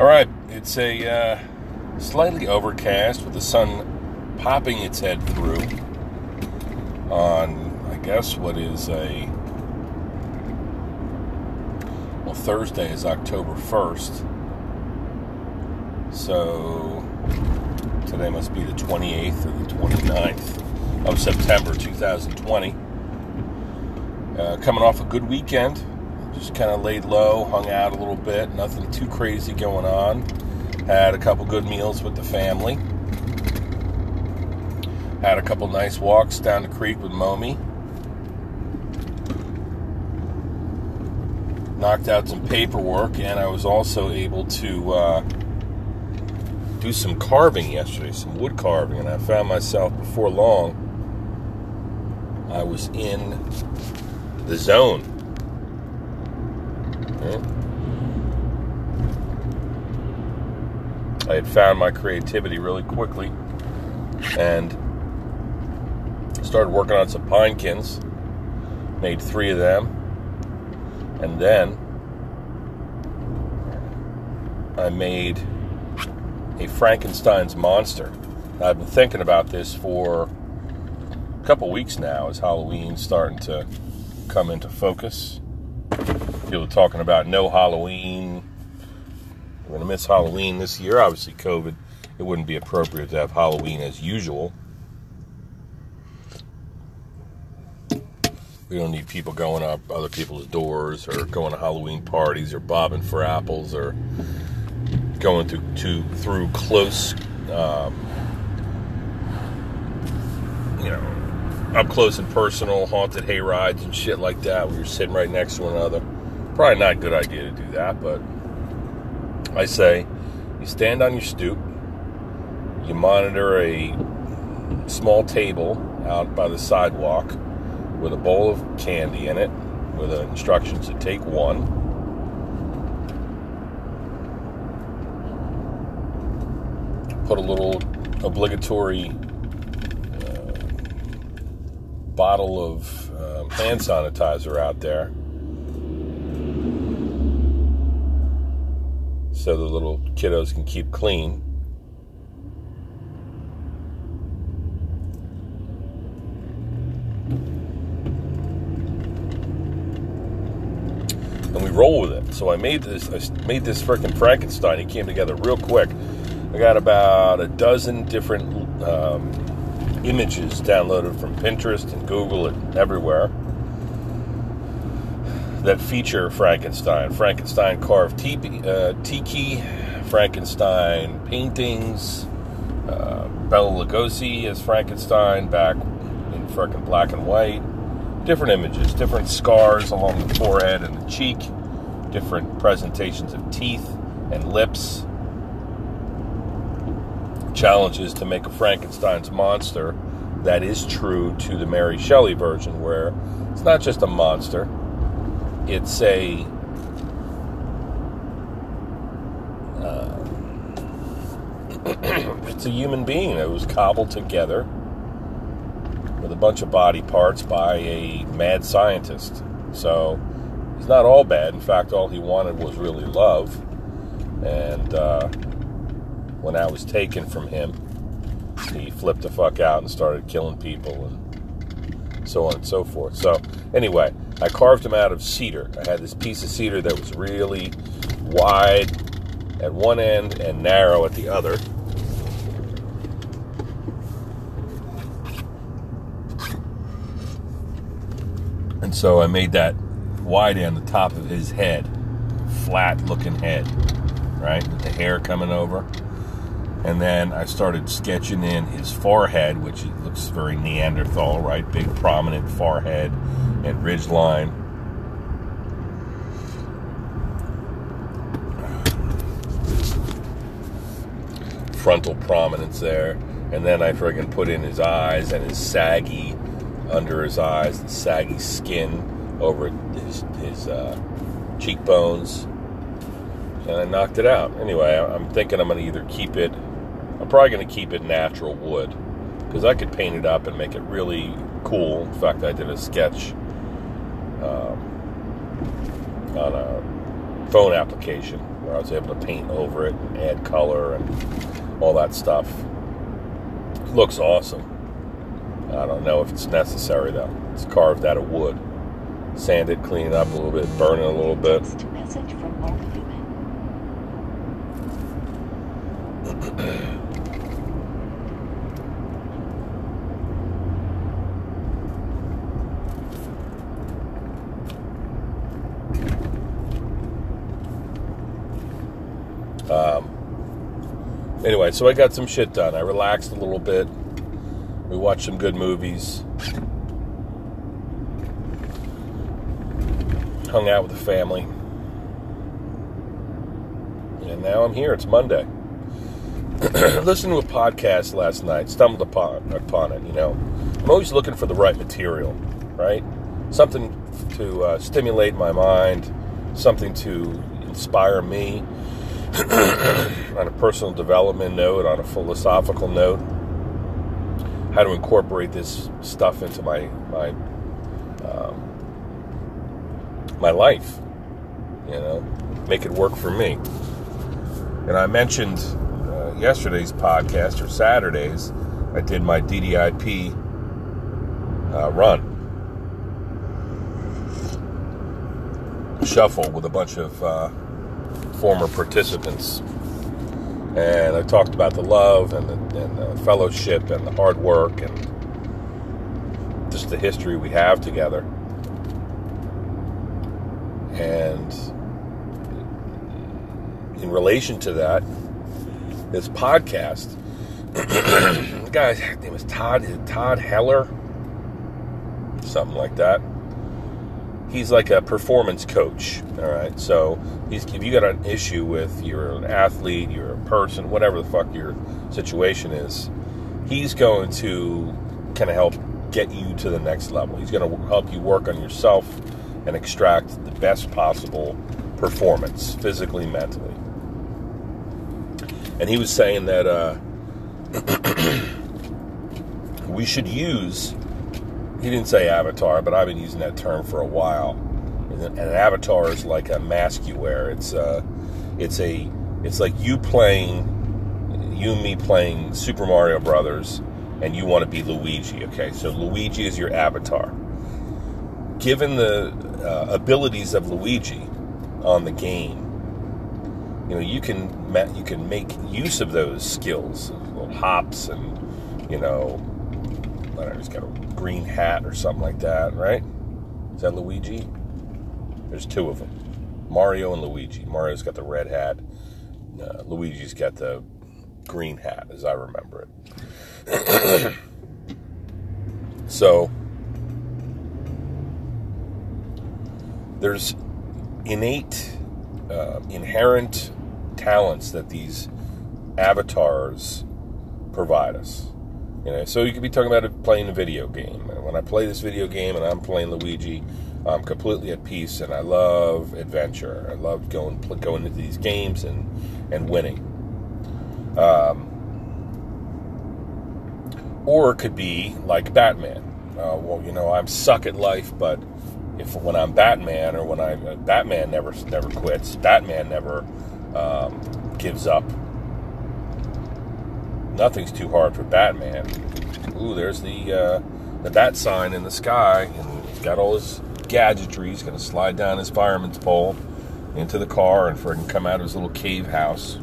All right, it's a uh, slightly overcast with the sun popping its head through on, I guess, what is a. Well, Thursday is October 1st. So today must be the 28th or the 29th of September 2020. Uh, coming off a good weekend just kind of laid low, hung out a little bit, nothing too crazy going on. Had a couple good meals with the family. Had a couple nice walks down the creek with Momi. Knocked out some paperwork, and I was also able to uh, do some carving yesterday, some wood carving, and I found myself before long. I was in the zone I had found my creativity really quickly and started working on some pinekins. Made three of them. And then I made a Frankenstein's monster. I've been thinking about this for a couple weeks now as Halloween's starting to come into focus. People talking about no Halloween. We're going to miss Halloween this year. Obviously, COVID, it wouldn't be appropriate to have Halloween as usual. We don't need people going up other people's doors or going to Halloween parties or bobbing for apples or going to, to through close, um, you know, up close and personal haunted hay rides and shit like that where you're sitting right next to one another. Probably not a good idea to do that, but I say you stand on your stoop, you monitor a small table out by the sidewalk with a bowl of candy in it with instructions to take one. Put a little obligatory uh, bottle of um, hand sanitizer out there so the little kiddos can keep clean. And we roll with it. So I made this. I made this freaking Frankenstein. He came together real quick. I got about a dozen different um, images downloaded from Pinterest and Google and everywhere that feature Frankenstein. Frankenstein carved tiki, uh, tiki Frankenstein paintings, uh, Bela Lugosi as Frankenstein back in freaking black and white. Different images, different scars along the forehead and the cheek, different presentations of teeth and lips. Challenges to make a Frankenstein's monster that is true to the Mary Shelley version, where it's not just a monster, it's a uh, it's a human being that was cobbled together with a bunch of body parts by a mad scientist. So he's not all bad. In fact, all he wanted was really love. And uh, when that was taken from him, he flipped the fuck out and started killing people and so on and so forth. So, anyway, I carved them out of cedar. I had this piece of cedar that was really wide at one end and narrow at the other. And so I made that wide end the top of his head, flat looking head, right? With the hair coming over. And then I started sketching in his forehead, which looks very Neanderthal, right? Big prominent forehead and ridge line. Frontal prominence there. And then I friggin' put in his eyes and his saggy under his eyes, the saggy skin over his, his uh, cheekbones. And I knocked it out. Anyway, I'm thinking I'm going to either keep it, probably going to keep it natural wood because I could paint it up and make it really cool. In fact, I did a sketch um, on a phone application where I was able to paint over it and add color and all that stuff. It looks awesome. I don't know if it's necessary though. It's carved out of wood. Sand it, clean it up a little bit, burn it a little bit. Um, anyway, so I got some shit done. I relaxed a little bit. We watched some good movies. Hung out with the family. And now I'm here. It's Monday. Listened to a podcast last night. Stumbled upon, upon it, you know. I'm always looking for the right material, right? Something to uh, stimulate my mind, something to inspire me on a personal development note, on a philosophical note, how to incorporate this stuff into my my um, my life. You know, make it work for me. And I mentioned uh, yesterday's podcast or Saturdays, I did my DDIP uh, run. Shuffle with a bunch of uh, former participants. And I talked about the love and the, and the fellowship and the hard work and just the history we have together. And in relation to that, this podcast, the guy's name is Todd Todd Heller, something like that he's like a performance coach. All right, so if you got an issue with you're an athlete, you're a person, whatever the fuck your situation is, he's going to kind of help get you to the next level. He's going to help you work on yourself and extract the best possible performance, physically, mentally. And he was saying that uh, we should use he didn't say avatar, but I've been using that term for a while. And an avatar is like a mask you wear. It's uh, it's a it's like you playing you and me playing Super Mario Brothers, and you want to be Luigi. Okay, so Luigi is your avatar. Given the uh, abilities of Luigi on the game, you know you can you can make use of those skills, hops, and you know, He's got a green hat or something like that, right? Is that Luigi? There's two of them Mario and Luigi. Mario's got the red hat, uh, Luigi's got the green hat, as I remember it. so, there's innate, uh, inherent talents that these avatars provide us. You know, so you could be talking about playing a video game. When I play this video game and I'm playing Luigi, I'm completely at peace, and I love adventure. I love going going into these games and and winning. Um, or it could be like Batman. Uh, well, you know, I'm suck at life, but if when I'm Batman or when I uh, Batman never never quits, Batman never um, gives up nothing's too hard for Batman. Ooh, there's the uh, the bat sign in the sky, and he's got all his gadgetry. He's to slide down his fireman's pole into the car and him come out of his little cave house.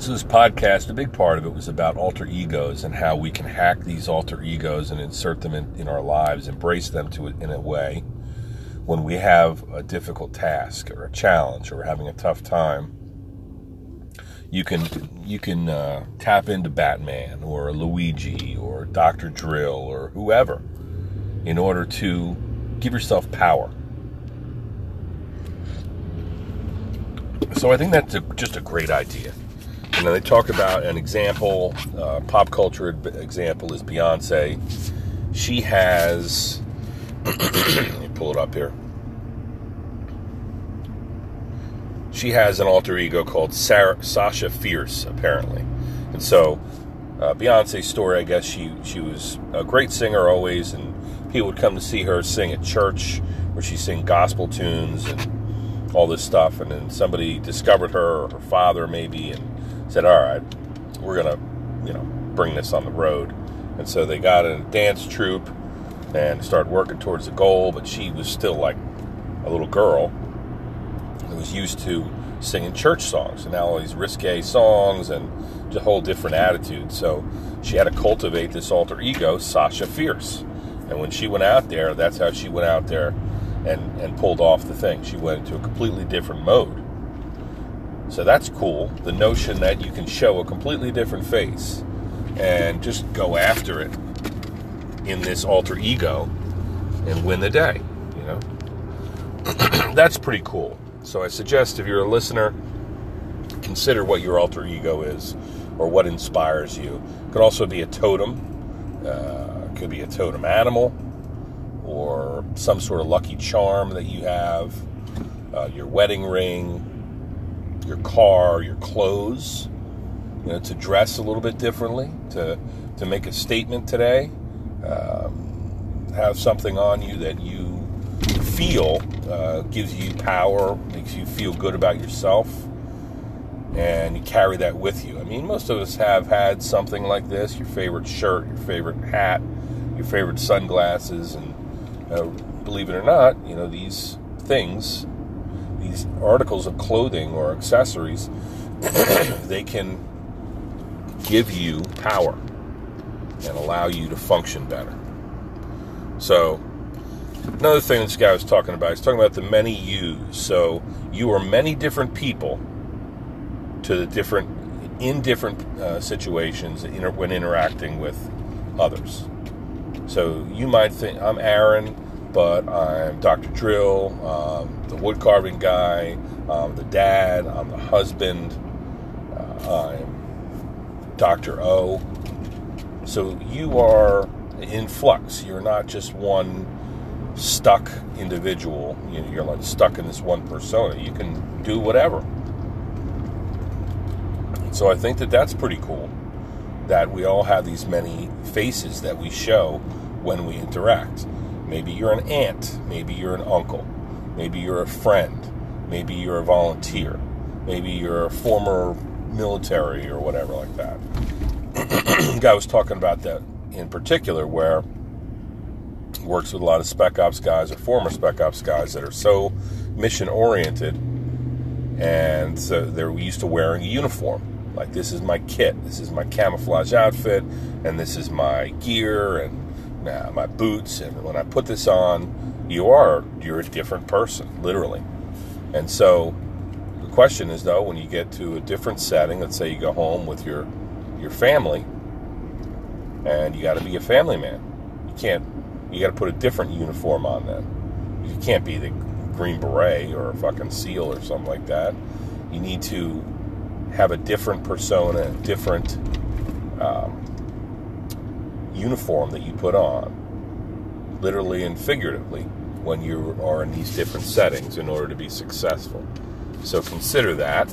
So this podcast, a big part of it was about alter egos and how we can hack these alter egos and insert them in, in our lives, embrace them to in a way when we have a difficult task or a challenge or we're having a tough time you can you can uh, tap into Batman or Luigi or Doctor Drill or whoever in order to give yourself power. So I think that's a, just a great idea. And then they talk about an example, uh, pop culture example is Beyonce. She has, let me pull it up here. She has an alter ego called Sarah, Sasha Fierce, apparently. And so, uh, Beyonce's story, I guess she she was a great singer always, and people would come to see her sing at church where she sing gospel tunes and all this stuff. And then somebody discovered her, or her father maybe, and said, "All right, we're gonna, you know, bring this on the road." And so they got a dance troupe and started working towards the goal. But she was still like a little girl was used to singing church songs and now all these risque songs and a whole different attitude. So she had to cultivate this alter ego, Sasha Fierce. And when she went out there, that's how she went out there and, and pulled off the thing. She went into a completely different mode. So that's cool. The notion that you can show a completely different face and just go after it in this alter ego and win the day, you know? that's pretty cool. So I suggest if you're a listener, consider what your alter ego is or what inspires you. It could also be a totem, uh, could be a totem animal, or some sort of lucky charm that you have, uh, your wedding ring, your car, your clothes. You know, to dress a little bit differently, to to make a statement today, um, have something on you that you feel uh, gives you power, makes you feel good about yourself, and you carry that with you. I mean, most of us have had something like this your favorite shirt, your favorite hat, your favorite sunglasses, and uh, believe it or not, you know, these things, these articles of clothing or accessories, they can give you power and allow you to function better. So, another thing this guy was talking about, he's talking about the many yous. So you are many different people to the different, in different uh, situations when interacting with others. So you might think I'm Aaron, but I'm Dr. Drill, um, the wood carving guy, I'm the dad, I'm the husband, uh, I'm Dr. O. So you are in flux. You're not just one stuck individual. You're like stuck in this one persona. You can do whatever. So I think that that's pretty cool. That we all have these many faces that we show when we interact. Maybe you're an aunt. Maybe you're an uncle. Maybe you're a friend. Maybe you're a volunteer. Maybe you're a former military or whatever like that. Guy was talking about that in particular, where works with a lot of spec ops guys or former spec ops guys that are so mission oriented and so they're used to wearing a uniform. Like this is my kit. This is my camouflage outfit and this is my gear and uh, my boots. And when i put this on you are you're a different person literally. And so the question is though when you get to a different setting let's say you go home with your your family and you got to be a family man. You can't you got to put a different uniform on them. You can't be the Green Beret or a fucking SEAL or something like that. You need to have a different persona, a different um, uniform that you put on, literally and figuratively, when you are in these different settings in order to be successful. So consider that.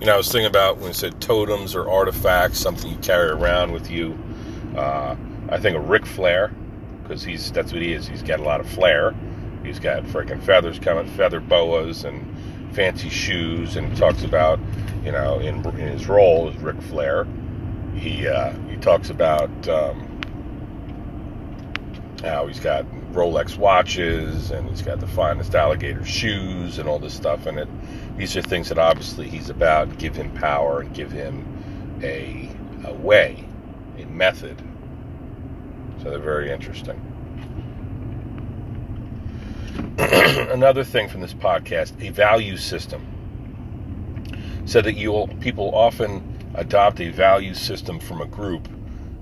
You know, I was thinking about when you said totems or artifacts, something you carry around with you. Uh, I think of Ric Flair because he's that's what he is. He's got a lot of flair. He's got freaking feathers coming, feather boas, and fancy shoes. And he talks about, you know, in, in his role as Ric Flair, he uh, he talks about um, how he's got Rolex watches and he's got the finest alligator shoes and all this stuff. in it these are things that obviously he's about give him power and give him a, a way, a method. So they're very interesting. Another thing from this podcast, a value system. Said that you'll people often adopt a value system from a group.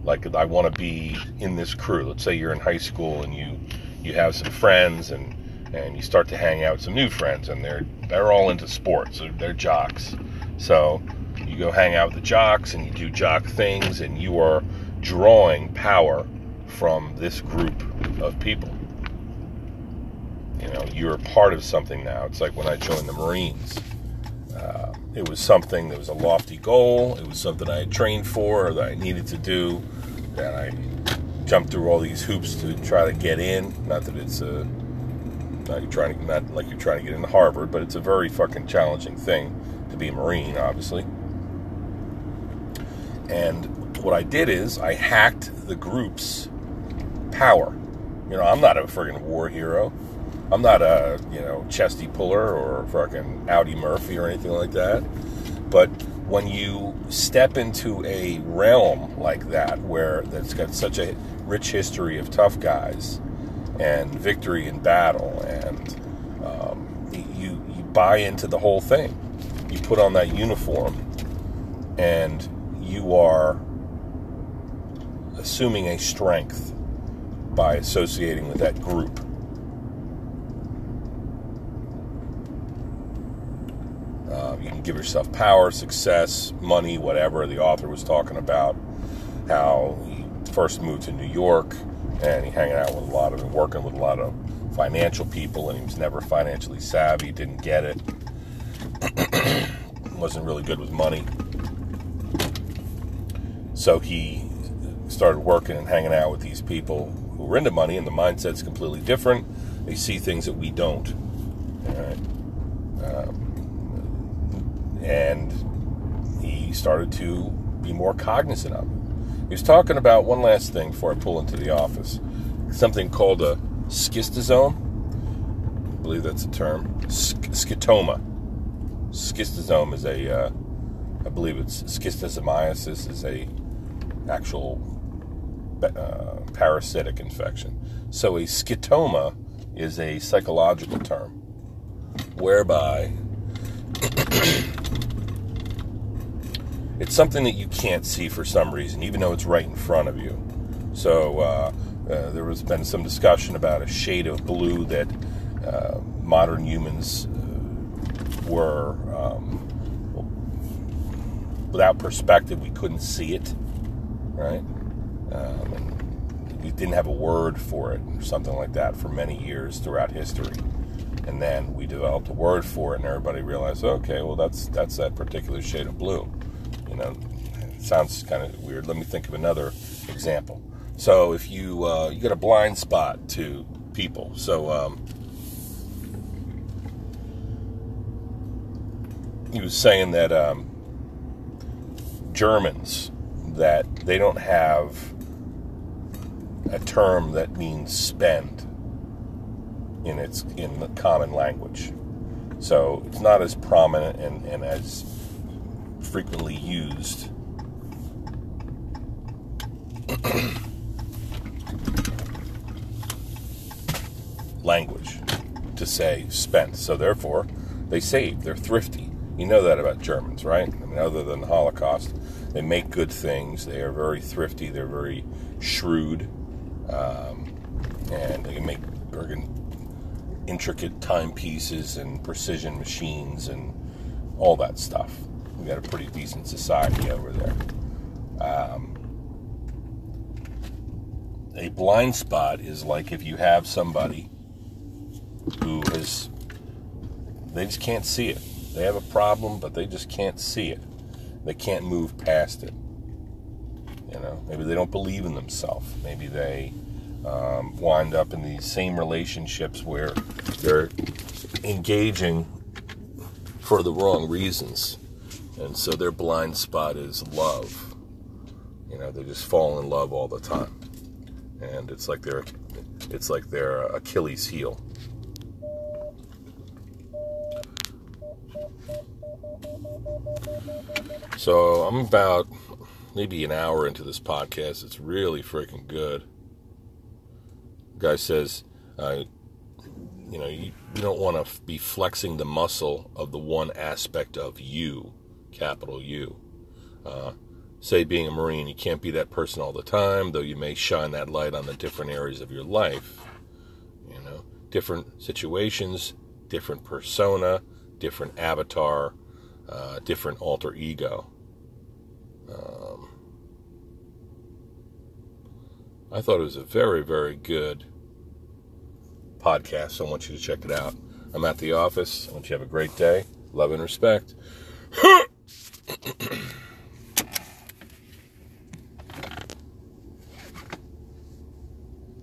Like I want to be in this crew. Let's say you're in high school and you you have some friends and and you start to hang out with some new friends, and they're they're all into sports. They're, they're jocks. So you go hang out with the jocks, and you do jock things, and you are drawing power from this group of people. You know, you're part of something now. It's like when I joined the Marines. Uh, it was something that was a lofty goal. It was something I had trained for, or that I needed to do, that I jumped through all these hoops to try to get in. Not that it's a not you're trying to not like you're trying to get into Harvard, but it's a very fucking challenging thing to be a Marine, obviously. And what I did is I hacked the group's power. You know, I'm not a friggin' war hero. I'm not a, you know, chesty puller or fucking Audie Murphy or anything like that. But when you step into a realm like that, where that's got such a rich history of tough guys and victory in battle, buy into the whole thing. You put on that uniform, and you are assuming a strength by associating with that group. Uh, you can give yourself power, success, money, whatever. The author was talking about how he first moved to New York and he hanging out with a lot of working with a lot of financial people, and he was never financially savvy. Didn't get it. Wasn't really good with money. So he started working and hanging out with these people who were into money, and the mindset's completely different. They see things that we don't. Um, and he started to be more cognizant of it. He was talking about one last thing before I pull into the office something called a schistosome. I believe that's a term. Scotoma. Schistosome is a, uh, I believe it's schistosomiasis is a actual uh, parasitic infection. So a scotoma is a psychological term whereby it's something that you can't see for some reason, even though it's right in front of you. So uh, uh, there has been some discussion about a shade of blue that uh, modern humans uh, were um, without perspective. We couldn't see it, right? Um, and we didn't have a word for it, or something like that, for many years throughout history. And then we developed a word for it, and everybody realized, okay, well, that's that's that particular shade of blue. You know, it sounds kind of weird. Let me think of another example. So if you uh, you get a blind spot to people, so um, he was saying that um, Germans that they don't have a term that means spend in its in the common language. So it's not as prominent and, and as frequently used. language to say spent. So therefore, they save. They're thrifty. You know that about Germans, right? I mean, other than the Holocaust, they make good things. They are very thrifty. They're very shrewd, um, and they can make intricate timepieces and precision machines and all that stuff. We got a pretty decent society over there. Um, a blind spot is like if you have somebody who has they just can't see it. They have a problem, but they just can't see it. They can't move past it. You know, maybe they don't believe in themselves. Maybe they um, wind up in these same relationships where they're engaging for the wrong reasons. And so their blind spot is love. You know, they just fall in love all the time. And it's like their it's like their Achilles heel. So I'm about maybe an hour into this podcast. It's really freaking good. Guy says, uh, you know, you, you don't want to f- be flexing the muscle of the one aspect of you, capital U. Uh, say, being a Marine, you can't be that person all the time, though you may shine that light on the different areas of your life. You know, different situations, different persona, different avatar, uh, different alter ego. Um, I thought it was a very, very good podcast. So I want you to check it out. I'm at the office. I want you to have a great day. Love and respect.